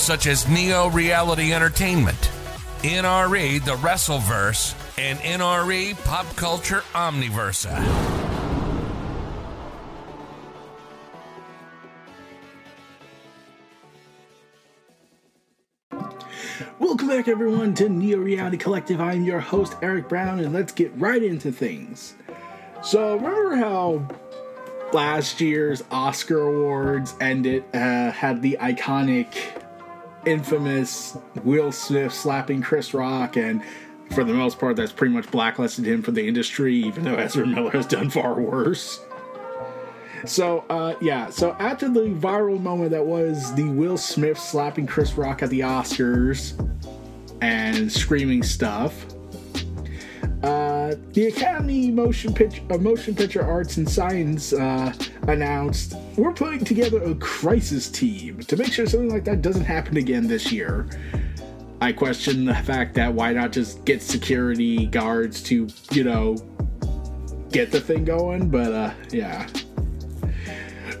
such as Neo Reality Entertainment, NRE The Wrestleverse, and NRE Pop Culture Omniversa. Welcome back, everyone, to Neo Reality Collective. I'm your host, Eric Brown, and let's get right into things. So, remember how last year's Oscar Awards ended, uh, had the iconic infamous Will Smith slapping Chris Rock, and for the most part, that's pretty much blacklisted him for the industry, even though Ezra Miller has done far worse. So, uh, yeah, so after the viral moment that was the Will Smith slapping Chris Rock at the Oscars and screaming stuff, uh, the Academy Motion Picture, uh, Motion Picture Arts and Science uh, announced we're putting together a crisis team to make sure something like that doesn't happen again this year. I question the fact that why not just get security guards to, you know, get the thing going, but uh, yeah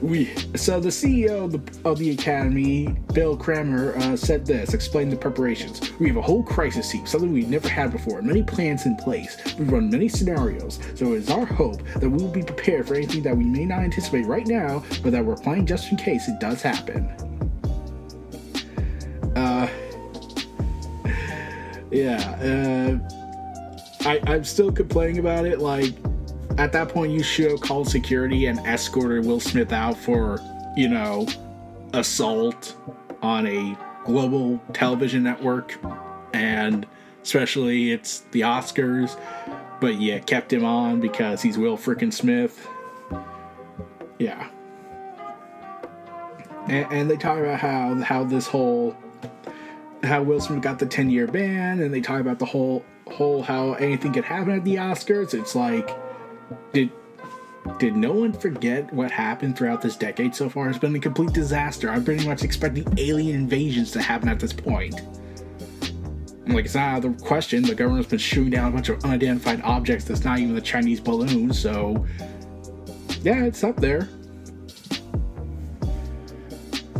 we so the CEO of the, of the academy, Bill Kramer, uh, said this. Explained the preparations. We have a whole crisis team, something we've never had before. Many plans in place. We've run many scenarios, so it is our hope that we will be prepared for anything that we may not anticipate right now, but that we're planning just in case it does happen. Uh, yeah. Uh, I I'm still complaining about it. Like at that point you should have called security and escorted Will Smith out for, you know, assault on a global television network and especially it's the Oscars, but yeah, kept him on because he's Will freaking Smith. Yeah. And, and, they talk about how how this whole how Will Smith got the 10 year ban and they talk about the whole whole how anything could happen at the Oscars. It's like did did no one forget what happened throughout this decade so far? It's been a complete disaster. I'm pretty much expecting alien invasions to happen at this point. I'm like, it's not out of the question. The government's been shooting down a bunch of unidentified objects that's not even the Chinese balloon, so yeah, it's up there.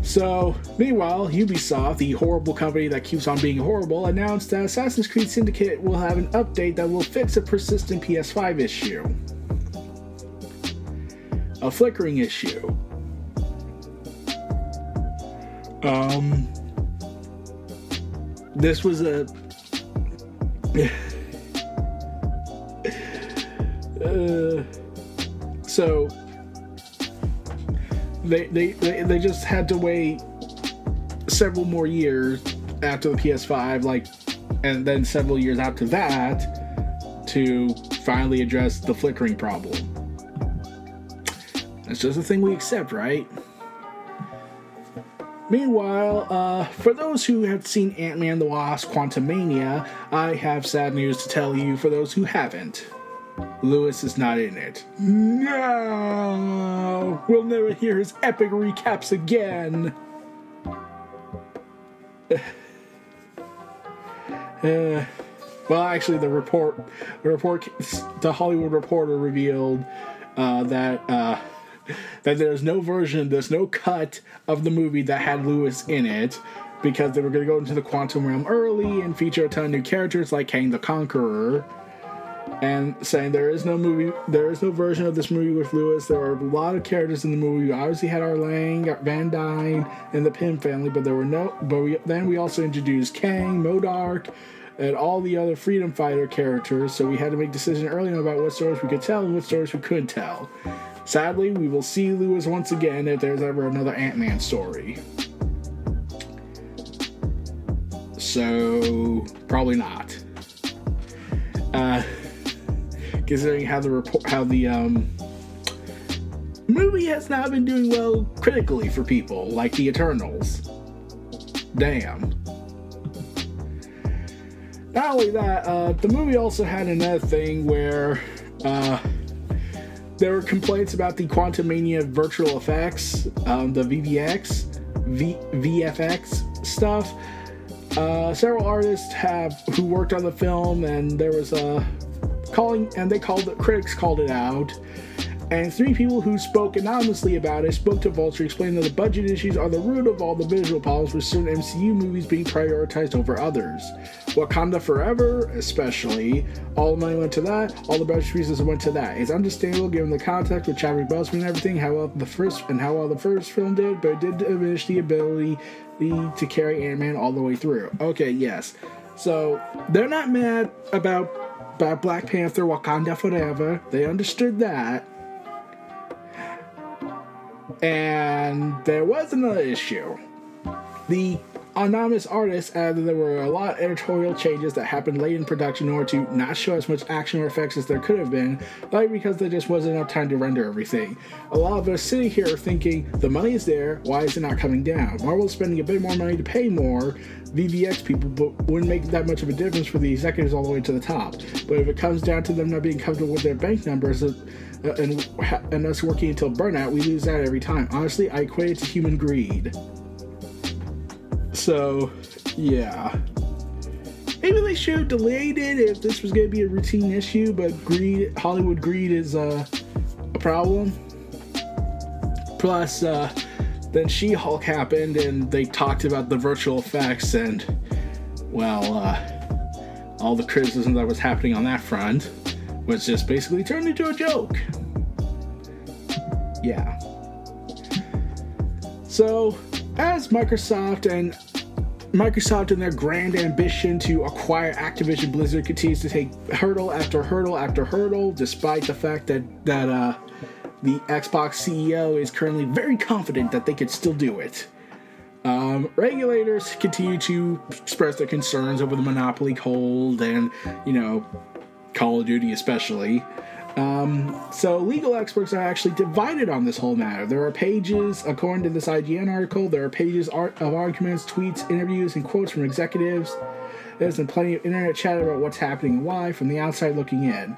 So, meanwhile, Ubisoft, the horrible company that keeps on being horrible, announced that Assassin's Creed Syndicate will have an update that will fix a persistent PS5 issue a flickering issue. Um, this was a. uh, so they, they they just had to wait several more years after the PS5, like, and then several years after that to finally address the flickering problem. It's just a thing we accept, right? Meanwhile, uh, for those who have seen Ant Man the Wasp Quantumania, I have sad news to tell you for those who haven't. Luis is not in it. No! We'll never hear his epic recaps again! uh, well, actually, the report, the report, the Hollywood Reporter revealed uh, that uh, that there's no version, there's no cut of the movie that had Luis in it because they were going to go into the quantum realm early and feature a ton of new characters like Kang the Conqueror. And saying there is no movie, there is no version of this movie with Luis. There are a lot of characters in the movie. We obviously had our Lang, Van Dyne, and the Pym family, but there were no. But we, then we also introduced Kang, MODOK, and all the other freedom fighter characters, so we had to make decisions early on about what stories we could tell and what stories we couldn't tell. Sadly, we will see Luis once again if there's ever another Ant Man story. So, probably not. Uh, considering how the report, how the um, movie has not been doing well critically for people, like the Eternals. Damn. Not only that, uh, the movie also had another thing where uh, there were complaints about the Quantumania virtual effects, um, the VVX, v- VFX stuff. Uh, several artists have who worked on the film, and there was a calling, and they called it. Critics called it out, and three people who spoke anonymously about it spoke to Vulture, explaining that the budget issues are the root of all the visual problems with certain MCU movies being prioritized over others. Wakanda Forever, especially, all the money went to that, all the budget pieces went to that. It's understandable given the context with Chadwick Boseman and everything, how well the first and how well the first film did, but it did diminish the ability to carry Ant-Man all the way through. Okay, yes. So they're not mad about about Black Panther, Wakanda Forever. They understood that. And there was another issue. The anonymous artist added there were a lot of editorial changes that happened late in production in order to not show as much action or effects as there could have been, like because there just wasn't enough time to render everything. A lot of us sitting here thinking the money is there, why is it not coming down? Marvel's spending a bit more money to pay more VVX people, but wouldn't make that much of a difference for the executives all the way to the top. But if it comes down to them not being comfortable with their bank numbers, and and us working until burnout, we lose that every time. Honestly, I equate it to human greed. So, yeah. Maybe they should have delayed it if this was going to be a routine issue, but greed, Hollywood greed is uh, a problem. Plus, uh, then She Hulk happened and they talked about the virtual effects, and, well, uh, all the criticism that was happening on that front was just basically turned into a joke. Yeah. So, as Microsoft and Microsoft and their grand ambition to acquire Activision Blizzard continues to take hurdle after hurdle after hurdle, despite the fact that that uh, the Xbox CEO is currently very confident that they could still do it. Um, regulators continue to express their concerns over the monopoly hold and, you know, Call of Duty especially. Um, so legal experts are actually divided on this whole matter. There are pages, according to this IGN article, there are pages of arguments, tweets, interviews, and quotes from executives. There's been plenty of internet chatter about what's happening and why from the outside looking in.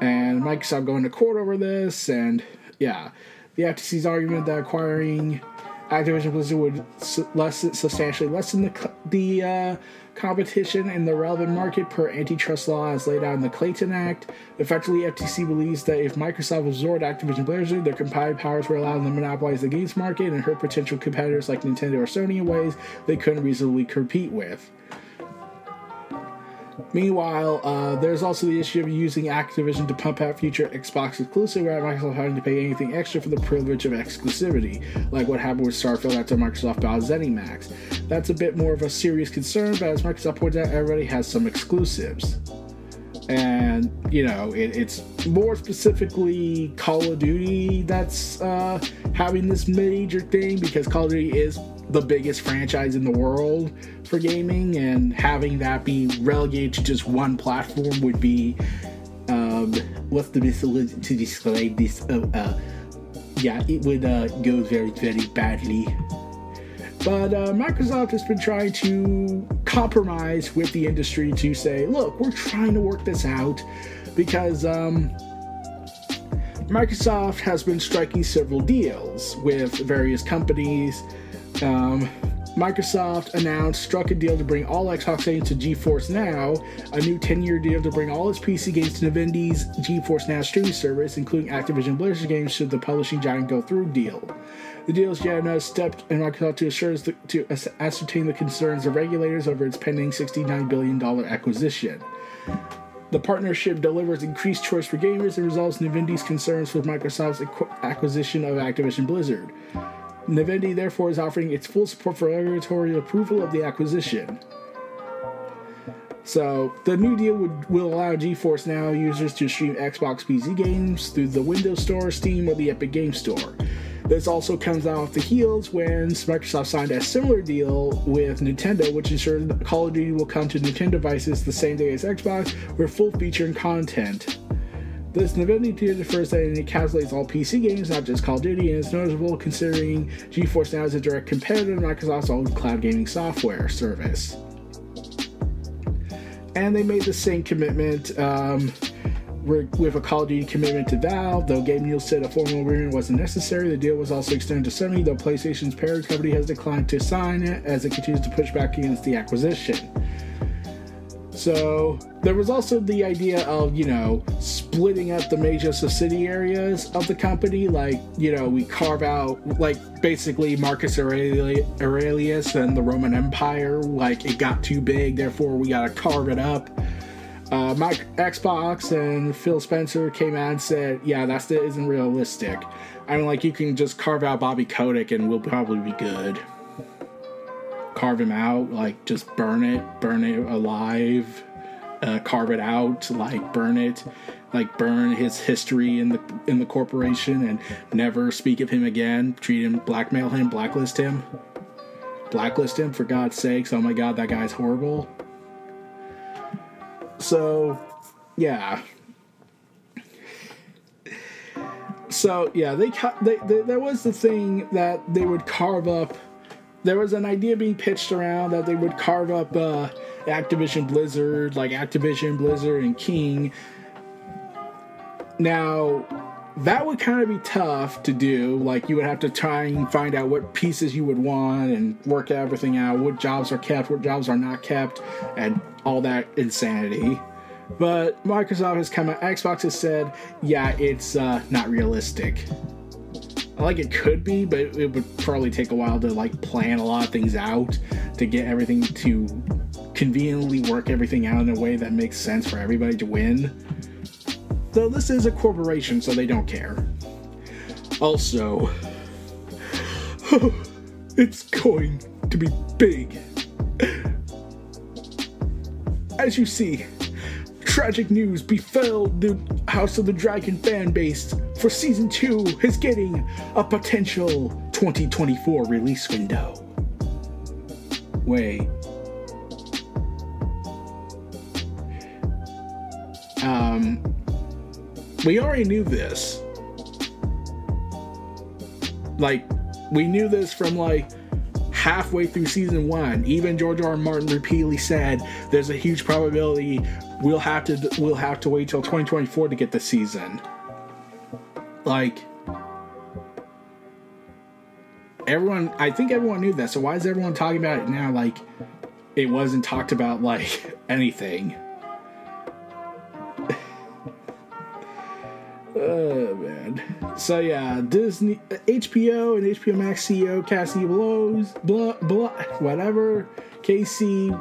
And Microsoft going to court over this, and yeah, the FTC's argument that acquiring Activision Blizzard would lessen, substantially lessen the the uh, competition in the relevant market per antitrust law as laid out in the Clayton Act. Effectively, FTC believes that if Microsoft absorbed Activision Blizzard, their combined powers were allowed them to monopolize the games market and hurt potential competitors like Nintendo or Sony in ways they couldn't reasonably compete with. Meanwhile, uh, there's also the issue of using Activision to pump out future Xbox exclusive without Microsoft having to pay anything extra for the privilege of exclusivity, like what happened with Starfield after Microsoft bought ZeniMax. That's a bit more of a serious concern, but as Microsoft points out, everybody has some exclusives. And, you know, it, it's more specifically Call of Duty that's uh, having this major thing because Call of Duty is the biggest franchise in the world for gaming, and having that be relegated to just one platform would be um, what's the best to describe this? Uh, uh, yeah, it would uh, go very, very badly. But uh, Microsoft has been trying to compromise with the industry to say, look, we're trying to work this out because um, Microsoft has been striking several deals with various companies um, Microsoft announced struck a deal to bring all Xbox games to GeForce Now, a new 10-year deal to bring all its PC games to Nvidia's GeForce Now streaming service, including Activision Blizzard games, should the publishing giant go through deal. The deal is yet another step in Microsoft to assure the, to ascertain the concerns of regulators over its pending $69 billion acquisition. The partnership delivers increased choice for gamers and resolves Nvidia's concerns with Microsoft's acquisition of Activision Blizzard. Nvidia therefore is offering its full support for regulatory approval of the acquisition. So the new deal would, will allow GeForce Now users to stream Xbox PC games through the Windows Store, Steam, or the Epic Game Store. This also comes off the heels when Microsoft signed a similar deal with Nintendo, which ensured that Call of Duty will come to Nintendo devices the same day as Xbox with full feature and content. This novelty tier defers that it encapsulates all PC games, not just Call of Duty, and is notable considering GeForce Now is a direct competitor to Microsoft's own cloud gaming software service. And they made the same commitment um, with a Call of Duty commitment to Valve. Though Gabe Newell said a formal agreement wasn't necessary, the deal was also extended to Sony, though PlayStation's parent company has declined to sign it as it continues to push back against the acquisition. So there was also the idea of, you know, splitting up the major subsidiaries of the company. Like, you know, we carve out, like, basically Marcus Aurelius and the Roman Empire. Like, it got too big, therefore we gotta carve it up. Uh, my Xbox and Phil Spencer came out and said, "Yeah, that isn't realistic." I mean, like you can just carve out Bobby Kotick and we'll probably be good. Carve him out, like just burn it, burn it alive, uh, carve it out, like burn it, like burn his history in the in the corporation and never speak of him again. Treat him, blackmail him, blacklist him, blacklist him for God's sakes. Oh my God, that guy's horrible. So, yeah. So yeah, they, they, they there was the thing that they would carve up. There was an idea being pitched around that they would carve up uh, Activision Blizzard, like Activision Blizzard and King. Now, that would kind of be tough to do. Like, you would have to try and find out what pieces you would want and work everything out, what jobs are kept, what jobs are not kept, and all that insanity. But Microsoft has come out, Xbox has said, yeah, it's uh, not realistic. Like it could be, but it would probably take a while to like plan a lot of things out to get everything to conveniently work everything out in a way that makes sense for everybody to win. Though this is a corporation, so they don't care. Also, it's going to be big. As you see, tragic news befell the House of the Dragon fan base for season 2 is getting a potential 2024 release window. Wait. Um, we already knew this. Like, we knew this from like halfway through season one. Even George R. R. Martin repeatedly said there's a huge probability we'll have to we'll have to wait till 2024 to get the season. Like everyone, I think everyone knew that. So why is everyone talking about it now? Like it wasn't talked about like anything. oh man. So yeah, Disney, HBO, and HBO Max CEO Cassie Blows, blah, blah, whatever, Casey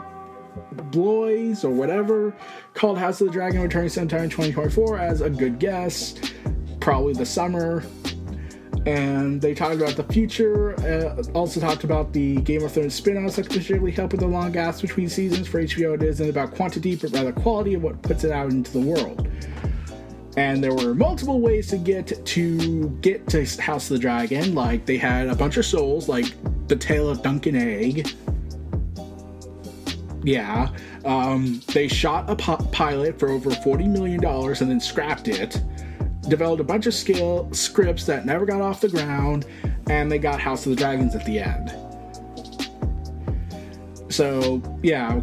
Bloys or whatever, called House of the Dragon returning sometime in 2024 as a good guess, probably the summer. And they talked about the future, uh, also talked about the Game of Thrones spin offs that could help with the long gaps between seasons. For HBO, it isn't about quantity, but rather quality of what puts it out into the world and there were multiple ways to get to get to House of the Dragon. Like they had a bunch of souls, like the Tale of Dunk and Egg. Yeah, um, they shot a po- pilot for over forty million dollars and then scrapped it. Developed a bunch of skill scripts that never got off the ground, and they got House of the Dragons at the end. So yeah,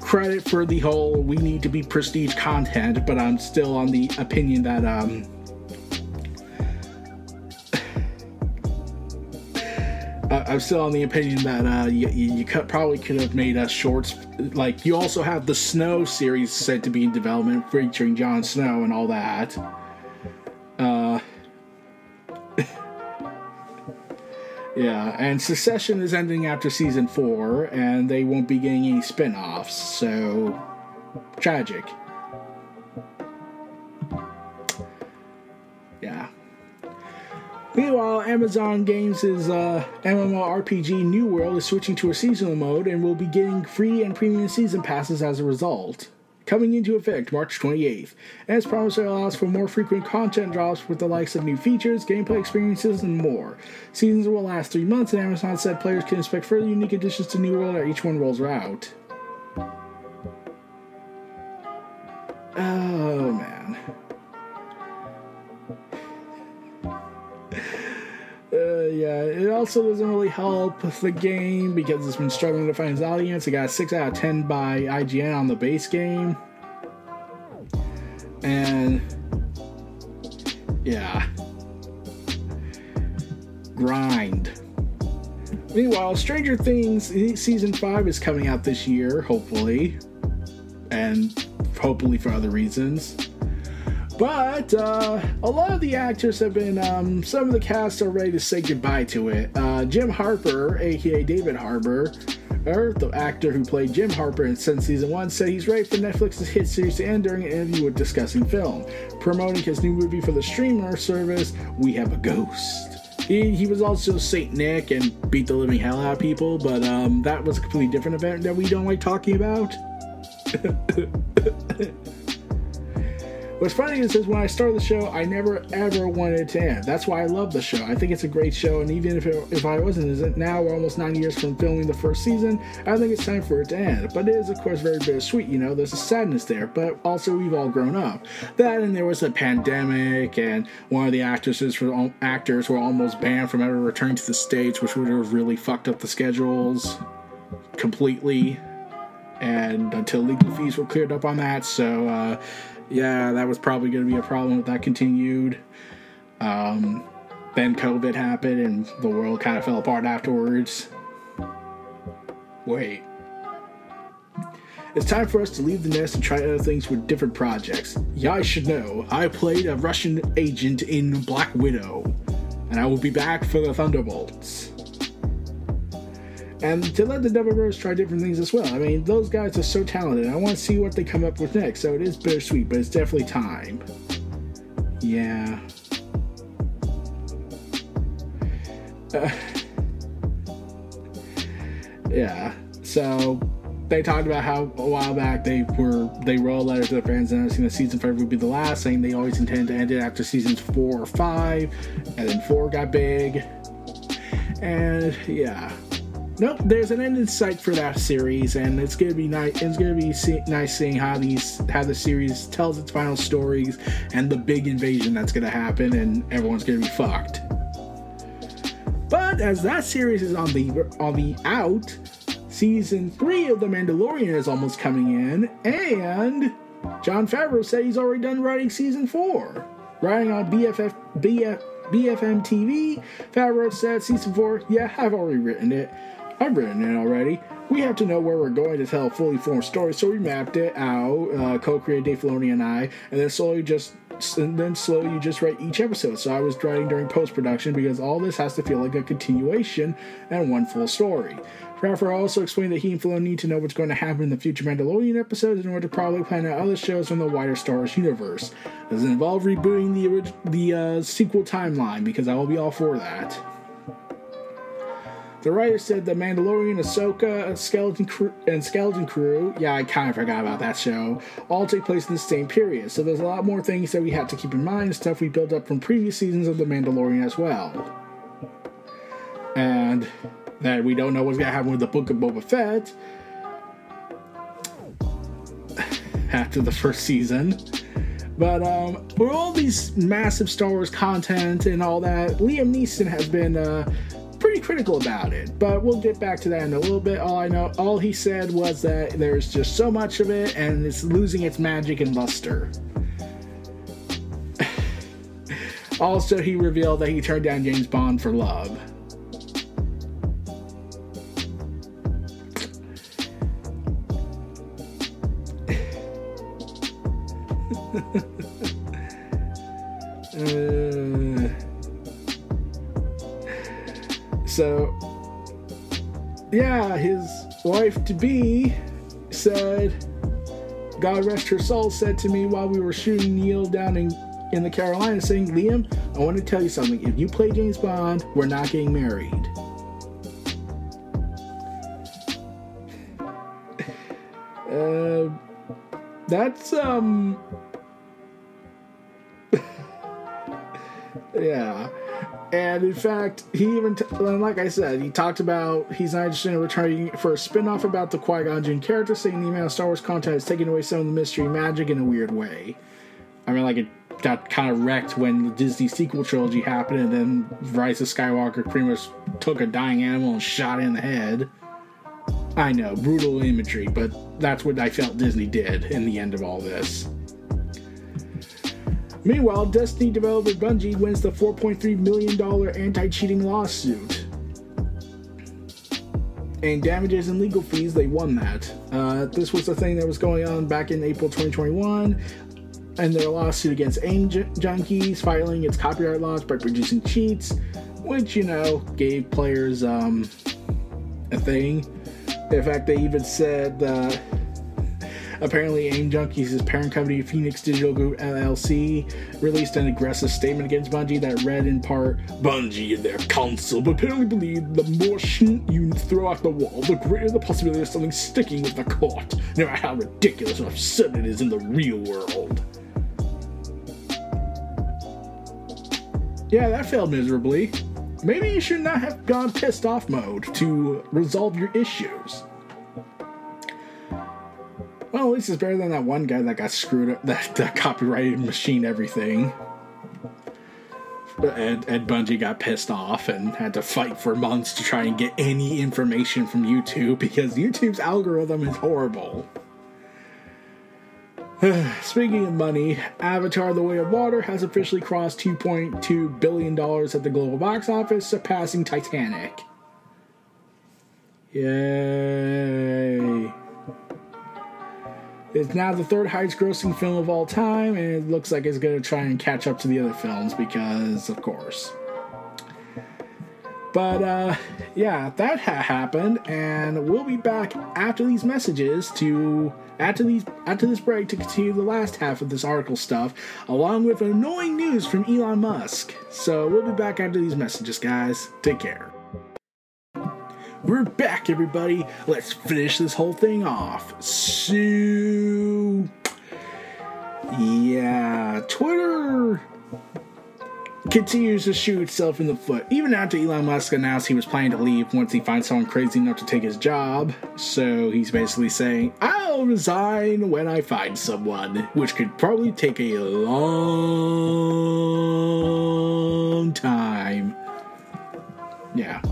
credit for the whole we need to be prestige content, but I'm still on the opinion that um I'm still on the opinion that uh, you, you could, probably could have made us shorts. Like you also have the Snow series said to be in development, featuring Jon Snow and all that. Uh, Yeah, and Succession is ending after season four, and they won't be getting any spin offs, so tragic. Meanwhile, Amazon Games' uh, MMORPG New World is switching to a seasonal mode and will be getting free and premium season passes as a result. Coming into effect March 28th, as promised, it allows for more frequent content drops with the likes of new features, gameplay experiences, and more. Seasons will last three months, and Amazon said players can expect further unique additions to New World as each one rolls out. Oh man. Yeah, it also doesn't really help the game because it's been struggling to find its audience. It got 6 out of 10 by IGN on the base game. And yeah. Grind. Meanwhile, Stranger Things season 5 is coming out this year, hopefully. And hopefully for other reasons. But uh, a lot of the actors have been, um, some of the cast are ready to say goodbye to it. Uh, Jim Harper, aka David Harbour, or the actor who played Jim Harper in since season one, said he's ready for Netflix's hit series to end during an interview with discussing film. Promoting his new movie for the streamer service, We Have a Ghost. He, he was also Saint Nick and beat the living hell out of people, but um, that was a completely different event that we don't like talking about. What's funny is, is when I started the show, I never ever wanted it to end. That's why I love the show. I think it's a great show, and even if it, if I wasn't, is it now we're almost nine years from filming the first season, I think it's time for it to end. But it is, of course, very bittersweet. You know, there's a sadness there, but also we've all grown up. That and there was a pandemic, and one of the actresses for actors were almost banned from ever returning to the states, which would have really fucked up the schedules completely. And until legal fees were cleared up on that, so. Uh, yeah, that was probably going to be a problem if that continued. Um, then COVID happened and the world kind of fell apart afterwards. Wait. It's time for us to leave the nest and try other things with different projects. Yeah, I should know. I played a Russian agent in Black Widow, and I will be back for the Thunderbolts and to let the Devilverse try different things as well. I mean, those guys are so talented. I want to see what they come up with next. So it is bittersweet, but it's definitely time. Yeah. Uh, yeah. So they talked about how a while back they were they wrote a letter to the fans announcing that season five would be the last, saying they always intend to end it after seasons four or five, and then four got big, and yeah, nope, there's an end in sight for that series, and it's gonna be nice. It's gonna be see- nice seeing how these how the series tells its final stories and the big invasion that's gonna happen, and everyone's gonna be fucked. But as that series is on the on the out, season three of The Mandalorian is almost coming in, and Jon Favreau said he's already done writing season four, writing on BFF BF. BFM TV, Favreau said, Season 4, yeah, I've already written it. I've written it already. We have to know where we're going to tell a fully formed story, so we mapped it out. Uh, co-created Dave Filoni and I, and then slowly just and then slowly you just write each episode. So I was writing during post production because all this has to feel like a continuation and one full story. Favreau also explained that he and Filoni need to know what's going to happen in the future Mandalorian episodes in order to probably plan out other shows from the wider Star Wars universe. Does it involve rebooting the orig- the uh, sequel timeline? Because I will be all for that. The writer said the Mandalorian, Ahsoka, Skeleton Crew, and Skeleton Crew, yeah, I kind of forgot about that show, all take place in the same period. So there's a lot more things that we have to keep in mind stuff we built up from previous seasons of The Mandalorian as well. And that we don't know what's going to happen with the Book of Boba Fett after the first season. But um, for all these massive Star Wars content and all that, Liam Neeson has been uh, critical about it, but we'll get back to that in a little bit. All I know, all he said was that there's just so much of it and it's losing its magic and luster. also, he revealed that he turned down James Bond for love. Wife to be said, God rest her soul, said to me while we were shooting Nell down in in the Carolinas saying, Liam, I want to tell you something. If you play James Bond, we're not getting married. uh, that's, um. yeah. And in fact, he even, t- like I said, he talked about he's not interested in returning for a spin off about the Qui Gon Jinn character, saying the amount of Star Wars content is taking away some of the mystery magic in a weird way. I mean, like, it got kind of wrecked when the Disney sequel trilogy happened, and then Rise of Skywalker pretty much took a dying animal and shot it in the head. I know, brutal imagery, but that's what I felt Disney did in the end of all this. Meanwhile, Destiny developer Bungie wins the $4.3 million anti cheating lawsuit. And damages and legal fees, they won that. Uh, this was the thing that was going on back in April 2021, and their lawsuit against AIM Junkies, filing its copyright laws by producing cheats, which, you know, gave players um, a thing. In fact, they even said. Uh, Apparently, AIM Junkies' parent company, Phoenix Digital Group LLC, released an aggressive statement against Bungie that read in part Bungie and their counsel apparently believe the more shit you throw at the wall, the greater the possibility of something sticking with the court, no matter how ridiculous or absurd it is in the real world. Yeah, that failed miserably. Maybe you should not have gone pissed off mode to resolve your issues. Well, at least it's better than that one guy that got screwed up, that, that copyrighted machine everything. Ed, Ed Bungie got pissed off and had to fight for months to try and get any information from YouTube because YouTube's algorithm is horrible. Speaking of money, Avatar The Way of Water has officially crossed $2.2 billion at the global box office, surpassing Titanic. Yay. It's now the third highest grossing film of all time, and it looks like it's going to try and catch up to the other films because, of course. But uh, yeah, that ha- happened, and we'll be back after these messages to after these after this break to continue the last half of this article stuff, along with annoying news from Elon Musk. So we'll be back after these messages, guys. Take care. We're back, everybody. Let's finish this whole thing off. So, yeah, Twitter continues to shoot itself in the foot, even after Elon Musk announced he was planning to leave once he finds someone crazy enough to take his job. So he's basically saying, I'll resign when I find someone, which could probably take a long time. Yeah.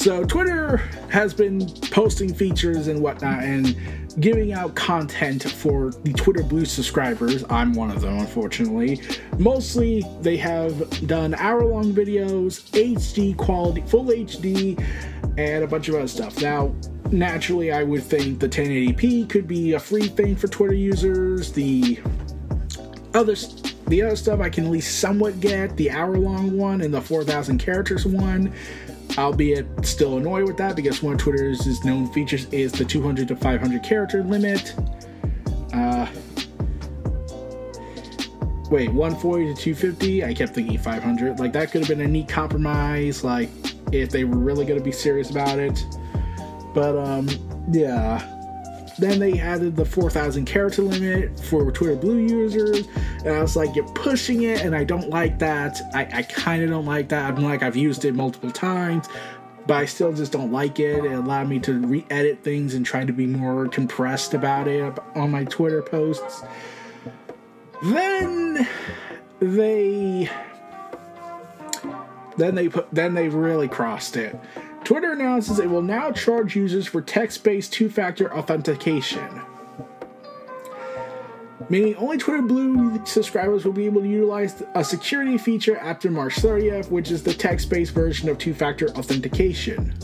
So Twitter has been posting features and whatnot and giving out content for the Twitter Blue subscribers. I'm one of them, unfortunately. Mostly they have done hour-long videos, HD quality, full HD, and a bunch of other stuff. Now, naturally, I would think the 1080p could be a free thing for Twitter users. The other the other stuff I can at least somewhat get, the hour-long one and the 4,000 characters one albeit still annoyed with that because one of Twitter's known features is the 200 to 500 character limit. Uh, wait, 140 to 250? I kept thinking 500. Like, that could have been a neat compromise, like, if they were really going to be serious about it. But, um, yeah. Then they added the 4,000 character limit for Twitter Blue users, and I was like, "You're pushing it," and I don't like that. I, I kind of don't like that. I'm like, I've used it multiple times, but I still just don't like it. It allowed me to re-edit things and try to be more compressed about it on my Twitter posts. Then they then they put then they really crossed it Twitter announces it will now charge users for text based two factor authentication. Meaning only Twitter Blue subscribers will be able to utilize a security feature after March 30th, which is the text based version of two factor authentication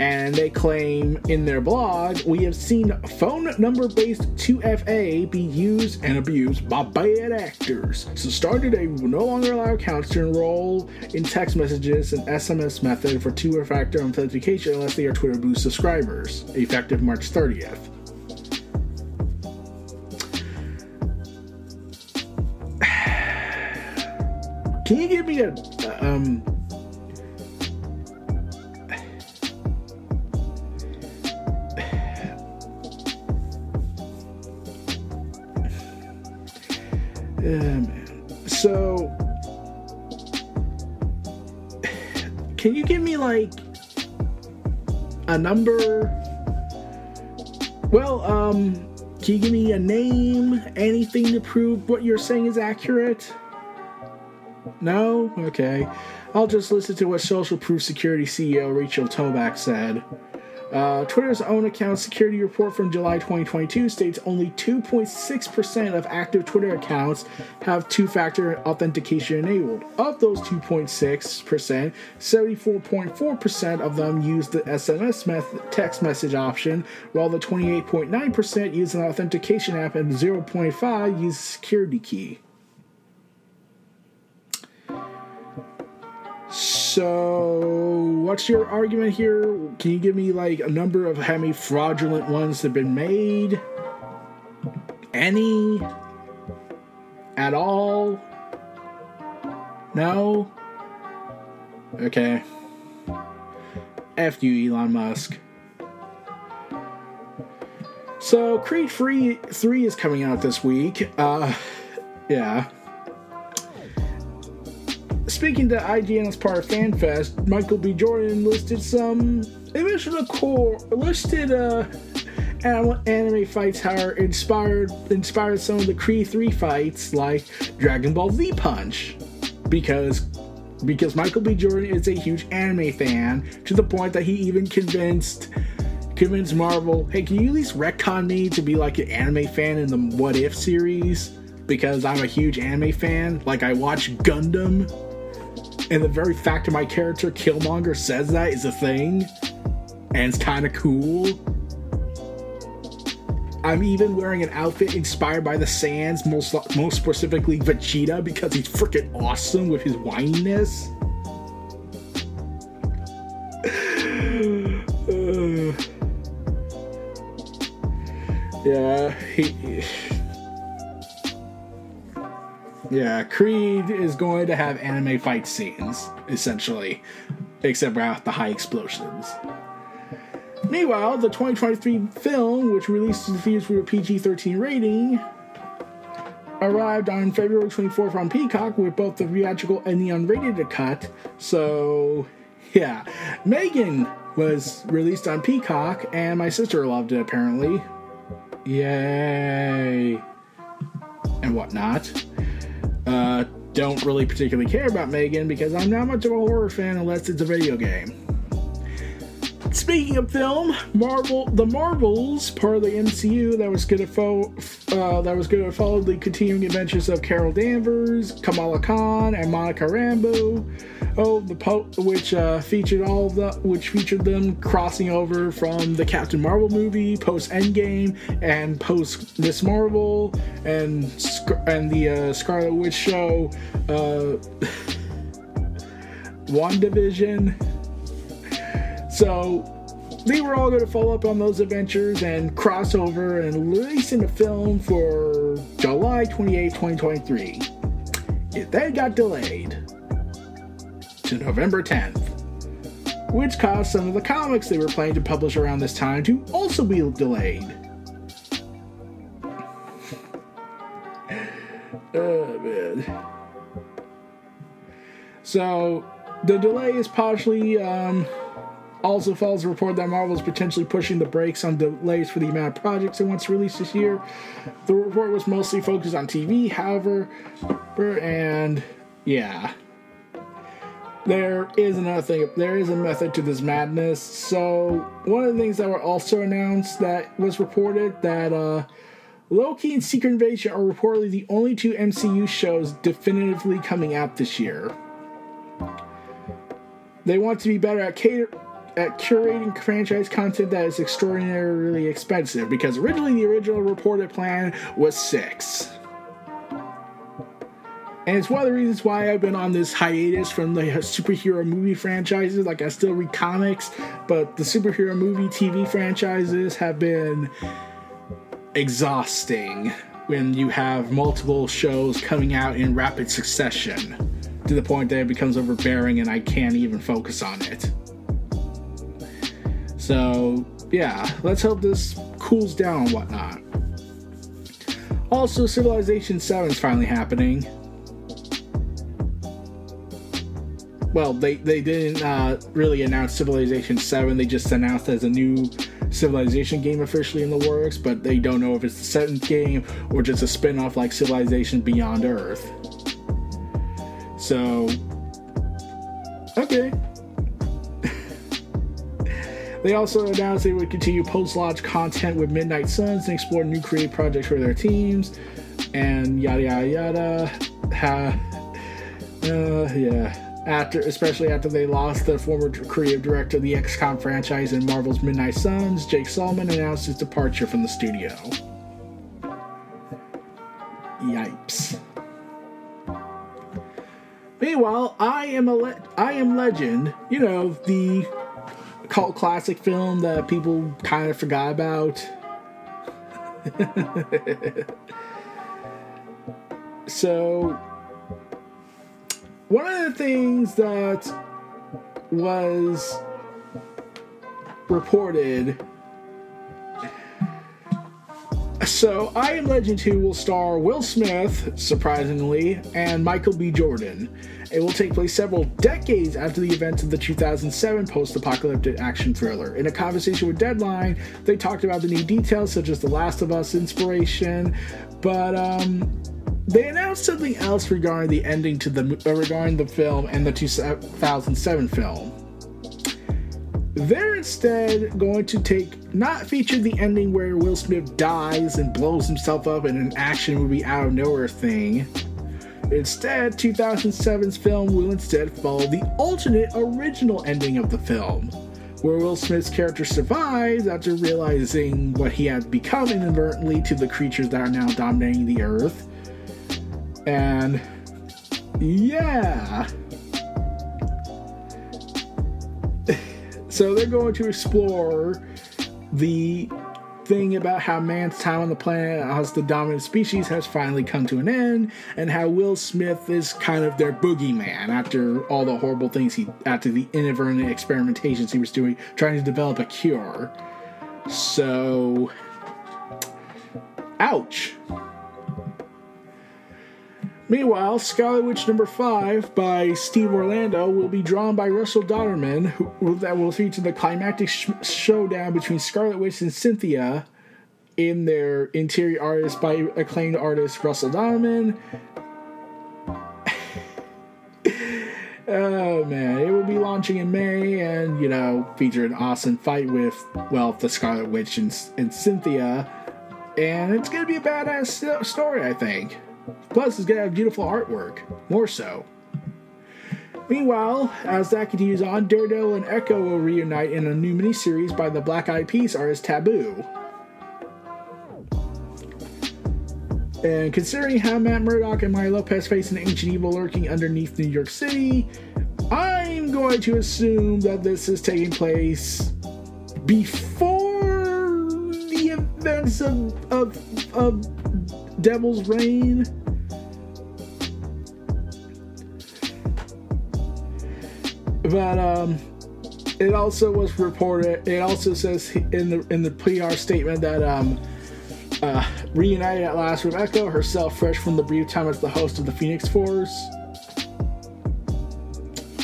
and they claim in their blog we have seen phone number based 2FA be used and abused by bad actors. So, starting today, we will no longer allow accounts to enroll in text messages and SMS method for two factor authentication unless they are Twitter Blue subscribers, effective March 30th. Can you give me a um, Um, so, can you give me like a number? Well, um, can you give me a name? Anything to prove what you're saying is accurate? No? Okay. I'll just listen to what Social Proof Security CEO Rachel Toback said. Uh, Twitter's own account security report from July 2022 states only 2.6% of active Twitter accounts have two factor authentication enabled. Of those 2.6%, 74.4% of them use the SMS method, text message option, while the 28.9% use an authentication app and 0.5 use a security key. So, what's your argument here? Can you give me like a number of how many fraudulent ones have been made? Any? At all? No? Okay. F you, Elon Musk. So, Creed Free 3 is coming out this week. Uh, yeah speaking to IGN as part of FanFest, Michael B. Jordan listed some original core listed uh anime fights how inspired inspired some of the Creed 3 fights like Dragon Ball Z Punch. Because because Michael B. Jordan is a huge anime fan to the point that he even convinced convinced Marvel, hey, can you at least retcon me to be like an anime fan in the What If series? Because I'm a huge anime fan. Like I watch Gundam and the very fact of my character Killmonger says that is a thing, and it's kind of cool. I'm even wearing an outfit inspired by the Saiyans, most most specifically Vegeta, because he's freaking awesome with his whininess. uh, yeah, he. Yeah, Creed is going to have anime fight scenes, essentially, except without the high explosions. Meanwhile, the 2023 film, which released the theaters with a PG 13 rating, arrived on February 24th on Peacock with both the theatrical and the unrated cut. So, yeah. Megan was released on Peacock, and my sister loved it apparently. Yay! And whatnot. Uh, don't really particularly care about Megan because I'm not much of a horror fan unless it's a video game. Speaking of film, Marvel, the Marvels, part of the MCU that was going to fo- uh, that was going to follow the continuing adventures of Carol Danvers, Kamala Khan, and Monica Rambeau. Oh, the po- which uh, featured all the which featured them crossing over from the Captain Marvel movie post Endgame and post Miss Marvel and and the uh, Scarlet Witch show, uh, WandaVision so they were all going to follow up on those adventures and crossover and release in a film for July 28, 2023. It then got delayed to November 10th, which caused some of the comics they were planning to publish around this time to also be delayed. oh man. So the delay is partially um, also follows a report that Marvel is potentially pushing the brakes on delays for the amount of projects it wants to release this year. The report was mostly focused on TV, however, and yeah. There is another thing. There is a method to this madness. So one of the things that were also announced that was reported that uh, Loki and Secret Invasion are reportedly the only two MCU shows definitively coming out this year. They want to be better at cater at curating franchise content that is extraordinarily expensive because originally the original reported plan was six. And it's one of the reasons why I've been on this hiatus from the superhero movie franchises. Like, I still read comics, but the superhero movie TV franchises have been exhausting when you have multiple shows coming out in rapid succession to the point that it becomes overbearing and I can't even focus on it. So, yeah, let's hope this cools down and whatnot. Also, Civilization 7 is finally happening. Well, they, they didn't uh, really announce Civilization 7, they just announced as a new Civilization game officially in the works, but they don't know if it's the seventh game or just a spin off like Civilization Beyond Earth. So, okay. They also announced they would continue post launch content with Midnight Suns and explore new creative projects for their teams, and yada yada yada. Ha. Uh, yeah after, especially after they lost the former creative director of the XCOM franchise and Marvel's Midnight Suns, Jake Solomon announced his departure from the studio. Yipes. Meanwhile, I am a le- I am Legend. You know the cult classic film that people kind of forgot about. so one of the things that was reported so, I Am Legend 2 will star Will Smith, surprisingly, and Michael B. Jordan. It will take place several decades after the events of the 2007 post apocalyptic action thriller. In a conversation with Deadline, they talked about the new details, such as The Last of Us inspiration, but um, they announced something else regarding the ending to the uh, regarding the film and the 2007 film. They're instead going to take not feature the ending where Will Smith dies and blows himself up in an action movie out of nowhere thing. Instead, 2007's film will instead follow the alternate original ending of the film, where Will Smith's character survives after realizing what he had become inadvertently to the creatures that are now dominating the earth and yeah. So they're going to explore the thing about how man's time on the planet as the dominant species has finally come to an end, and how Will Smith is kind of their boogeyman after all the horrible things he, after the inadvertent experimentations he was doing, trying to develop a cure. So, ouch. Meanwhile, Scarlet Witch number 5 by Steve Orlando will be drawn by Russell Dauterman, who, that will feature the climactic sh- showdown between Scarlet Witch and Cynthia in their interior artist by acclaimed artist Russell Dauterman. oh man, it will be launching in May and, you know, feature an awesome fight with, well, the Scarlet Witch and, and Cynthia. And it's going to be a badass story, I think. Plus, it's gonna have beautiful artwork. More so. Meanwhile, as that continues on, Daredevil and Echo will reunite in a new miniseries by the Black Eyed Peas artist Taboo. And considering how Matt Murdock and Maya Lopez face an ancient evil lurking underneath New York City, I'm going to assume that this is taking place before the events of, of, of Devil's Reign. But um, it also was reported. It also says in the in the PR statement that um, uh, reunited at last Echo, herself fresh from the brief time as the host of the Phoenix Force.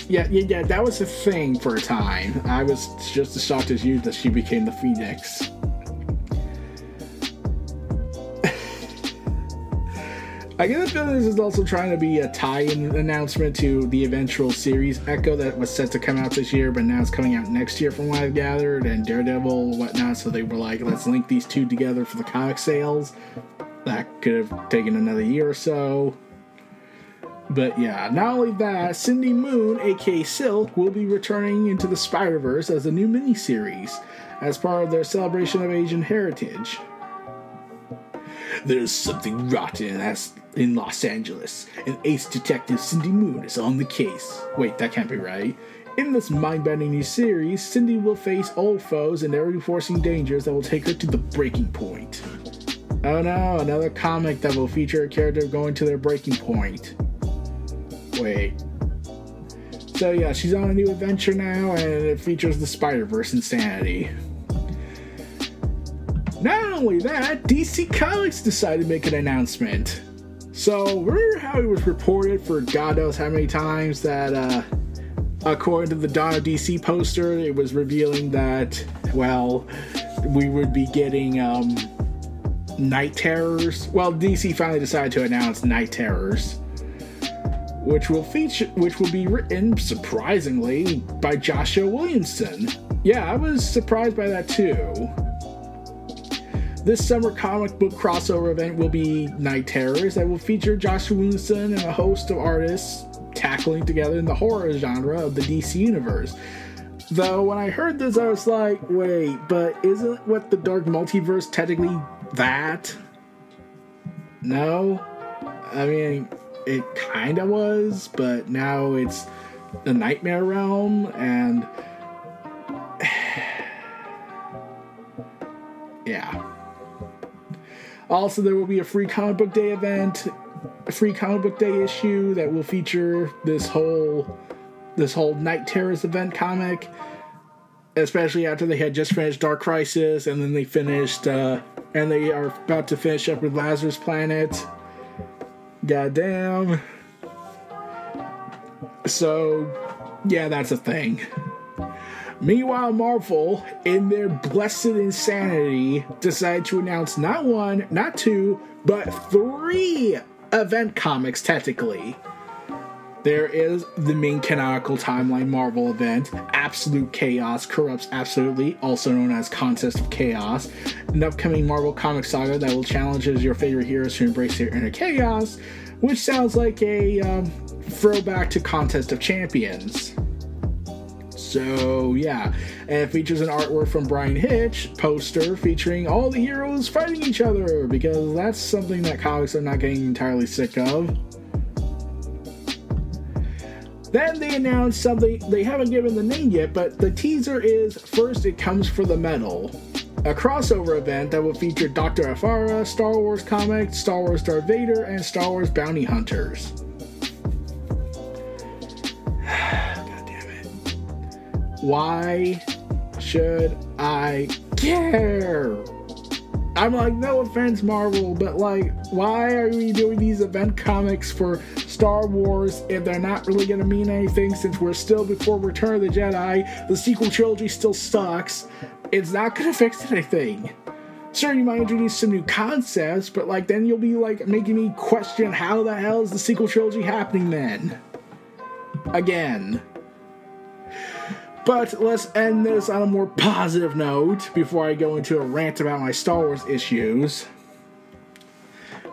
Yeah, yeah, yeah. That was a thing for a time. I was just as shocked as you that she became the Phoenix. I get the feeling this is also trying to be a tie-in announcement to the eventual series Echo that was set to come out this year, but now it's coming out next year from what I've gathered, and Daredevil, and whatnot. So they were like, let's link these two together for the comic sales. That could have taken another year or so. But yeah, not only that, Cindy Moon, aka Silk, will be returning into the Spider Verse as a new miniseries as part of their celebration of Asian heritage. There's something rotten in Los Angeles, and ace detective Cindy Moon is on the case. Wait, that can't be right. In this mind bending new series, Cindy will face old foes and ever forcing dangers that will take her to the breaking point. Oh no, another comic that will feature a character going to their breaking point. Wait, So yeah, she's on a new adventure now, and it features the Spider Verse insanity. Not only that, DC Comics decided to make an announcement. So remember how it was reported for God knows how many times that, uh, according to the of DC poster, it was revealing that, well, we would be getting um, Night Terrors. Well, DC finally decided to announce Night Terrors which will feature which will be written surprisingly by Joshua Williamson. Yeah, I was surprised by that too. This summer comic book crossover event will be Night Terrors that will feature Joshua Williamson and a host of artists tackling together in the horror genre of the DC universe. Though when I heard this, I was like, wait, but isn't what the Dark Multiverse technically that? No? I mean, it kind of was, but now it's the Nightmare Realm, and yeah. Also, there will be a free comic book day event, a free comic book day issue that will feature this whole this whole Night Terrors event comic. Especially after they had just finished Dark Crisis, and then they finished, uh, and they are about to finish up with Lazarus Planet Goddamn. So, yeah, that's a thing. Meanwhile, Marvel, in their blessed insanity, decided to announce not one, not two, but three event comics, technically. There is the main canonical timeline Marvel event, Absolute Chaos Corrupts Absolutely, also known as Contest of Chaos, an upcoming Marvel comic saga that will challenge your favorite heroes to embrace their inner chaos, which sounds like a um, throwback to Contest of Champions. So, yeah, and it features an artwork from Bryan Hitch poster featuring all the heroes fighting each other because that's something that comics are not getting entirely sick of. Then they announced something, they haven't given the name yet, but the teaser is First It Comes for the Medal, a crossover event that will feature Dr. Aphra, Star Wars comics, Star Wars Darth Vader, and Star Wars Bounty Hunters. Why should I care? I'm like, no offense, Marvel, but like, why are we doing these event comics for Star Wars if they're not really gonna mean anything since we're still before Return of the Jedi? The sequel trilogy still sucks. It's not gonna fix anything. Sure, you might introduce some new concepts, but like, then you'll be like making me question how the hell is the sequel trilogy happening then? Again. But let's end this on a more positive note before I go into a rant about my Star Wars issues.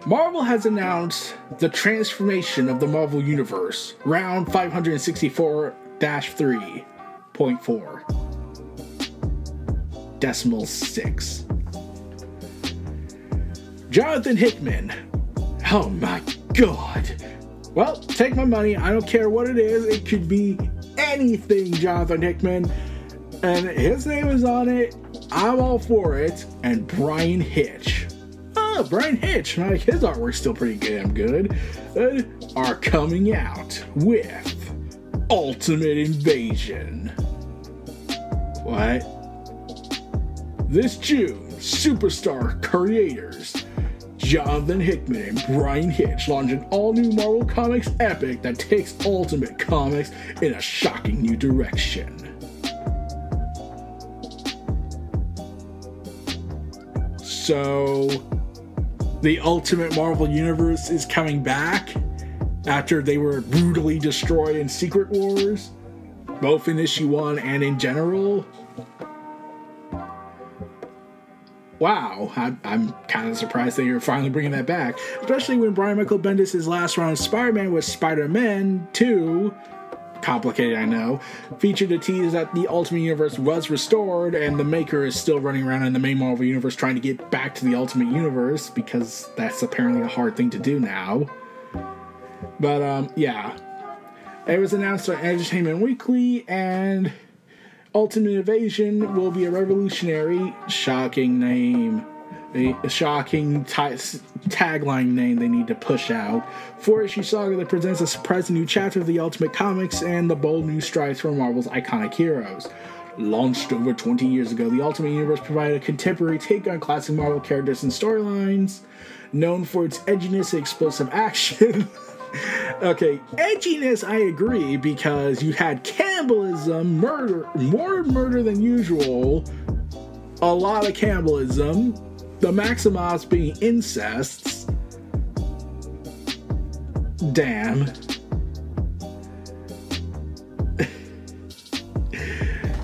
Marvel has announced the transformation of the Marvel Universe, round 564 3.4. Decimal 6. Jonathan Hickman. Oh my god. Well, take my money. I don't care what it is. It could be anything, Jonathan Hickman. And his name is on it. I'm all for it. And Bryan Hitch. Oh, Bryan Hitch. Like his artwork's still pretty damn good. Uh, are coming out with Ultimate Invasion. What? This June, superstar creators Jonathan Hickman and Bryan Hitch launch an all new Marvel Comics epic that takes Ultimate Comics in a shocking new direction. So, the Ultimate Marvel Universe is coming back after they were brutally destroyed in Secret Wars, both in issue 1 and in general. Wow, I, am kind of surprised that you're finally bringing that back. Especially when Brian Michael Bendis' last run of Spider Man was Spider Man 2. Complicated, I know. Featured a tease that the Ultimate Universe was restored, and the Maker is still running around in the main Marvel Universe trying to get back to the Ultimate Universe because that's apparently a hard thing to do now. But, um, yeah. It was announced on Entertainment Weekly, and Ultimate Invasion will be a revolutionary, shocking name. a, shocking t- tagline name they need to push out. Four issue saga that presents a surprising new chapter of the Ultimate Comics and the bold new strides for Marvel's iconic heroes. Launched over 20 years ago, the Ultimate Universe provided a contemporary take on classic Marvel characters and storylines, known for its edginess and explosive action. okay, edginess, I agree, because you had cannibalism, murder, more murder than usual, a lot of cannibalism, the Maximoffs being incests. Damn.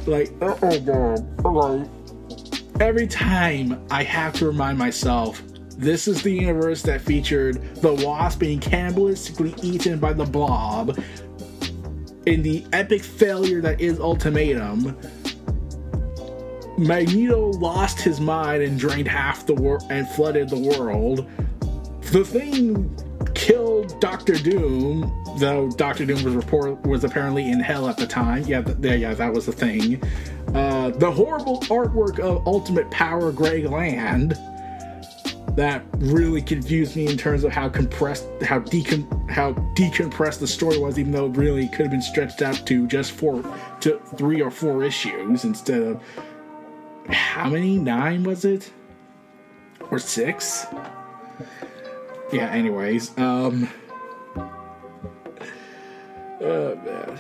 like, oh my god, every time I have to remind myself this is the universe that featured the wasp being cannibalistically eaten by the blob in the epic failure that is Ultimatum. Magneto lost his mind and drained half the world and flooded the world. The thing killed Doctor Doom, though Doctor Doom was report was apparently in hell at the time. Yeah, th- yeah, that was the thing. Uh, the horrible artwork of Ultimate Power Greg Land that really confused me in terms of how compressed, how decom, how decompressed the story was, even though it really could have been stretched out to just four, to three or four issues instead of how many? Nine was it? Or six? Yeah, anyways, um Oh man.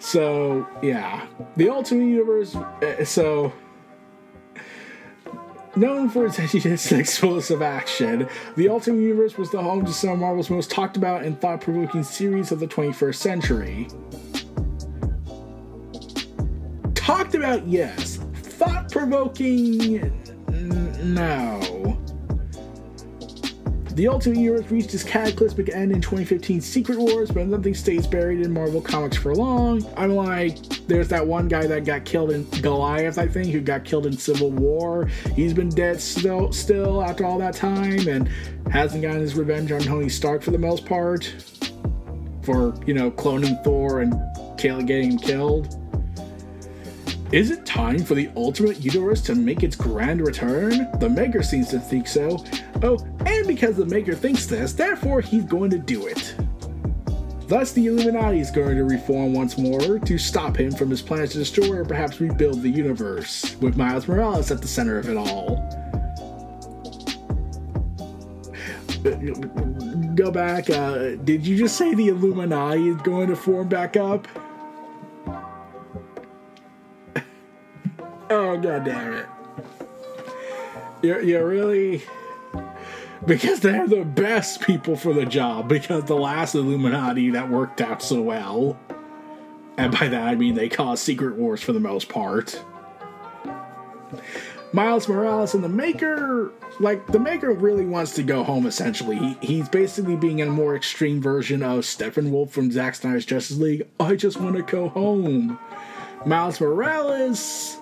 So, yeah. The Ultimate Universe uh, so Known for its edginess and explosive action, the Ultimate Universe was the home to some of Marvel's most talked about and thought provoking series of the 21st century. Talked about, yes. Thought provoking, no. The Ultimate Universe reached its cataclysmic end in 2015 Secret Wars, but nothing stays buried in Marvel Comics for long. I'm like, there's that one guy that got killed in Goliath, I think, who got killed in Civil War. He's been dead still, still after all that time, and hasn't gotten his revenge on Tony Stark for the most part, for you know cloning Thor and getting him killed. Is it time for the Ultimate Universe to make its grand return? The Maker seems to think so. Oh, and because the Maker thinks this, therefore he's going to do it. Thus, the Illuminati is going to reform once more to stop him from his plans to destroy or perhaps rebuild the universe, with Miles Morales at the center of it all. Go back, uh, did you just say the Illuminati is going to form back up? Oh god damn it. You're, you're really because they're the best people for the job because the last Illuminati that worked out so well. And by that I mean they caused secret wars for the most part. Miles Morales and the Maker, like the Maker really wants to go home essentially. He, he's basically being a more extreme version of Stephen Steppenwolf from Zack Snyder's Justice League. I just want to go home. Miles Morales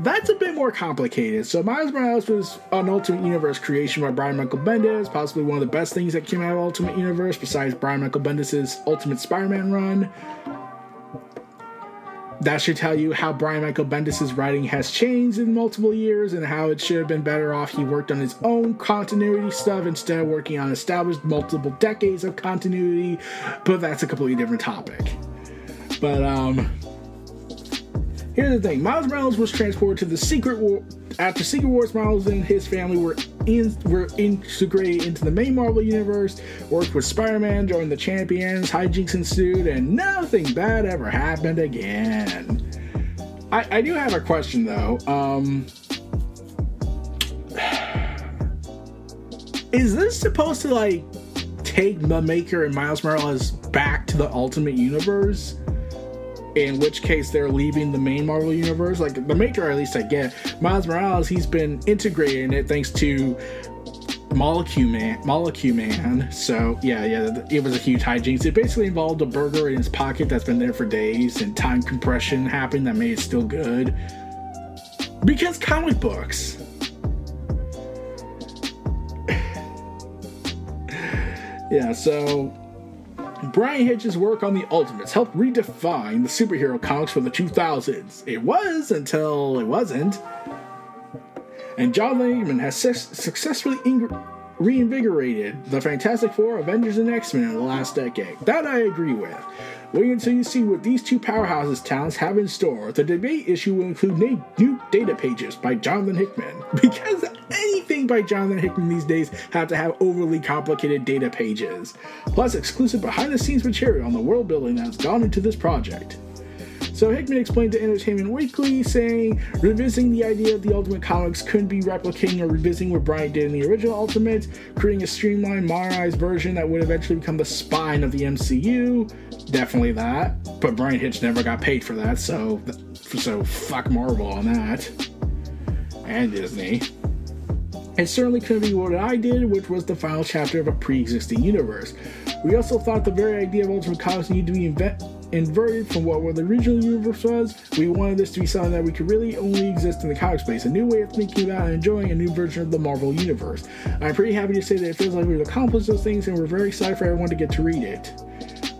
that's a bit more complicated. So Miles Morales was an Ultimate Universe creation by Brian Michael Bendis, possibly one of the best things that came out of Ultimate Universe besides Brian Michael Bendis' Ultimate Spider-Man run. That should tell you how Brian Michael Bendis' writing has changed in multiple years and how it should have been better off he worked on his own continuity stuff instead of working on established multiple decades of continuity. But that's a completely different topic. But um Here's the thing: Miles Morales was transported to the Secret War after Secret Wars. Miles and his family were in, were integrated into the main Marvel universe. Worked with Spider-Man, joined the Champions. Hijinks ensued, and nothing bad ever happened again. I, I do have a question though. Um, is this supposed to like take the Maker and Miles Morales back to the Ultimate Universe? In which case they're leaving the main Marvel universe. Like the Maker, at least I get. Miles Morales, he's been integrated in it thanks to Molecule Man. Molecule Man. So yeah, yeah, it was a huge hijinks. It basically involved a burger in his pocket that's been there for days, and time compression happened that made it still good. Because comic books. yeah, so Bryan Hitch's work on the Ultimates helped redefine the superhero comics for the 2000s. It was until it wasn't. and Jonathan Hickman has su- successfully ing- reinvigorated the Fantastic Four, Avengers, and X Men in the last decade. That I agree with. Wait until you see what these two powerhouses talents have in store. The debate issue will include new data pages by Jonathan Hickman. Because anything by Jonathan Hickman these days have to have overly complicated data pages. Plus exclusive behind the scenes material on the world building that's gone into this project. So Hickman explained to Entertainment Weekly, saying, revisiting the idea of the Ultimate Comics couldn't be replicating or revisiting what Bryan did in the original Ultimate, creating a streamlined, modernized version that would eventually become the spine of the MCU. Definitely that. But Bryan Hitch never got paid for that, so so fuck Marvel on that. And Disney. It certainly couldn't be what I did, which was the final chapter of a pre-existing universe. We also thought the very idea of Ultimate Comics needed to be invent inverted from what the original universe was. We wanted this to be something that we could really only exist in the comic space, a new way of thinking about and enjoying a new version of the Marvel universe. I'm pretty happy to say that it feels like we've accomplished those things, and we're very excited for everyone to get to read it.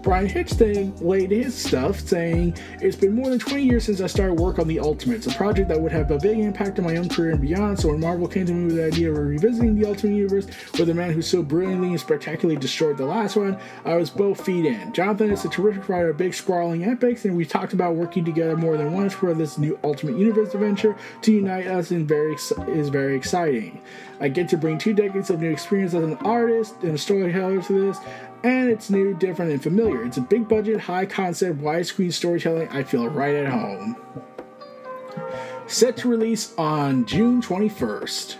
Bryan Hitch then laid his stuff, saying, It's been more than 20 years since I started work on The Ultimates, a project that would have a big impact on my own career and beyond. So when Marvel came to me with the idea of revisiting the Ultimate Universe with a man who so brilliantly and spectacularly destroyed the last one, I was both feet in. Jonathan is a terrific writer of big, sprawling epics, and we talked about working together more than once for this new Ultimate Universe adventure to unite us and very is very exciting. I get to bring two decades of new experience as an artist and a storyteller to this, and it's new, different, and familiar. It's a big budget, high concept, widescreen storytelling. I feel right at home. Set to release on June 21st.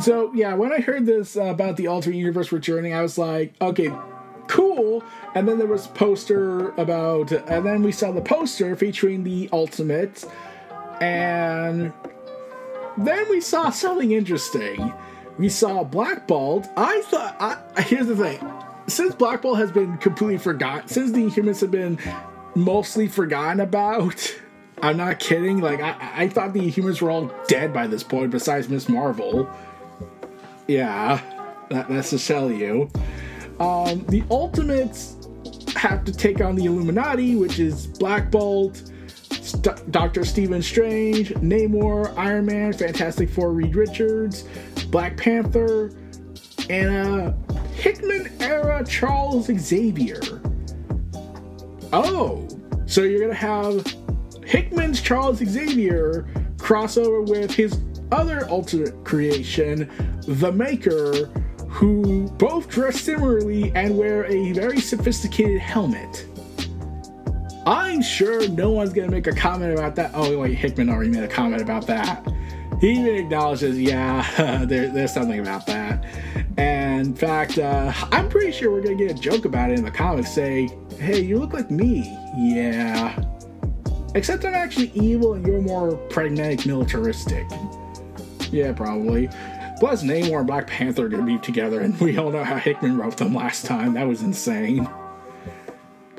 So, yeah, when I heard this uh, about the alternate universe returning, I was like, okay, cool. And then there was poster about, and then we saw the poster featuring the Ultimate, and then we saw something interesting. We saw Black Bolt. I thought, I, here's the thing. Since Black Bolt has been completely forgotten, since the Inhumans have been mostly forgotten about, I'm not kidding. Like, I, I thought the Inhumans were all dead by this point, besides Miss Marvel. Yeah, that, that's to tell you. Um, the Ultimates have to take on the Illuminati, which is Black Bolt, Doctor Stephen Strange, Namor, Iron Man, Fantastic Four, Reed Richards, Black Panther, and a Hickman era Charles Xavier. Oh, so you're gonna have Hickman's Charles Xavier crossover with his other alternate creation, The Maker, who both dress similarly and wear a very sophisticated helmet. I'm sure no one's gonna make a comment about that. Oh wait, Hickman already made a comment about that. He even acknowledges, yeah, there, there's something about that. And in fact, uh, I'm pretty sure we're gonna get a joke about it in the comics. Say, hey, you look like me. Yeah. Except I'm actually evil and you're more pragmatic, militaristic. Yeah, probably. Plus, Namor and Black Panther are gonna be together, and we all know how Hickman wrote them last time. That was insane.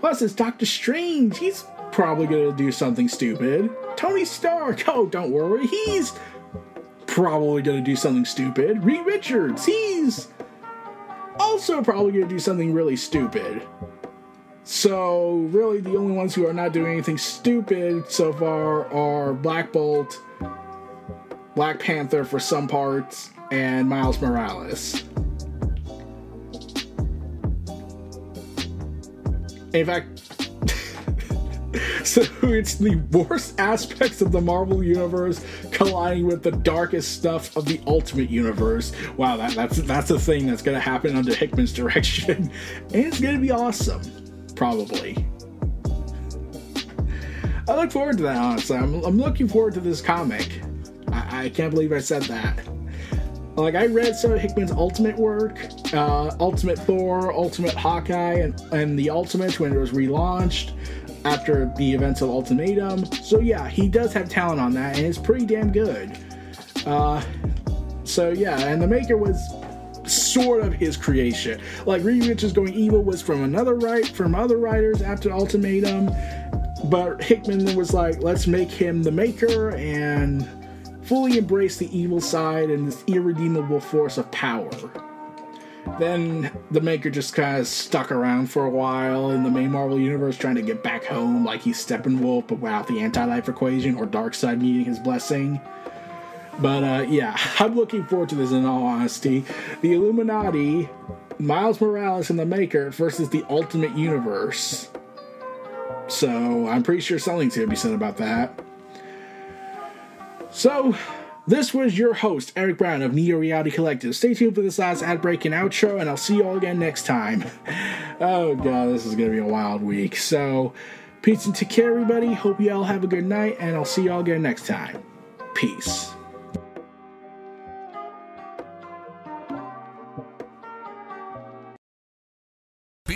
Plus, it's Doctor Strange. He's probably gonna do something stupid. Tony Stark. Oh, don't worry. He's probably gonna do something stupid. Reed Richards. He's also probably gonna do something really stupid. So, really, the only ones who are not doing anything stupid so far are Black Bolt, Black Panther for some parts, and Miles Morales. In fact, so it's the worst aspects of the Marvel universe colliding with the darkest stuff of the Ultimate Universe. Wow, that, that's that's a thing that's gonna happen under Hickman's direction, and it's gonna be awesome, probably. I look forward to that. Honestly, I'm, I'm looking forward to this comic. I, I can't believe I said that. Like I read some of Hickman's Ultimate work, uh, Ultimate Thor, Ultimate Hawkeye, and, and the Ultimate when it was relaunched after the events of Ultimatum. So yeah, he does have talent on that, and it's pretty damn good. Uh, so yeah, and the Maker was sort of his creation. Like Reed Richards going evil was from another right from other writers after Ultimatum, but Hickman was like, let's make him the Maker and fully embrace the evil side and this irredeemable force of power. Then the Maker just kind of stuck around for a while in the main Marvel universe, trying to get back home like he's Steppenwolf, but without the anti-life equation or Darkseid needing his blessing. But uh, yeah, I'm looking forward to this in all honesty. The Illuminati, Miles Morales and the Maker versus the Ultimate Universe. So I'm pretty sure something's going to be said about that. So this was your host, Eric Brown of Neo Reality Collective. Stay tuned for this last ad break and outro, and I'll see you all again next time. oh, God, this is going to be a wild week. So, peace and take care, everybody. Hope you all have a good night, and I'll see you all again next time. Peace.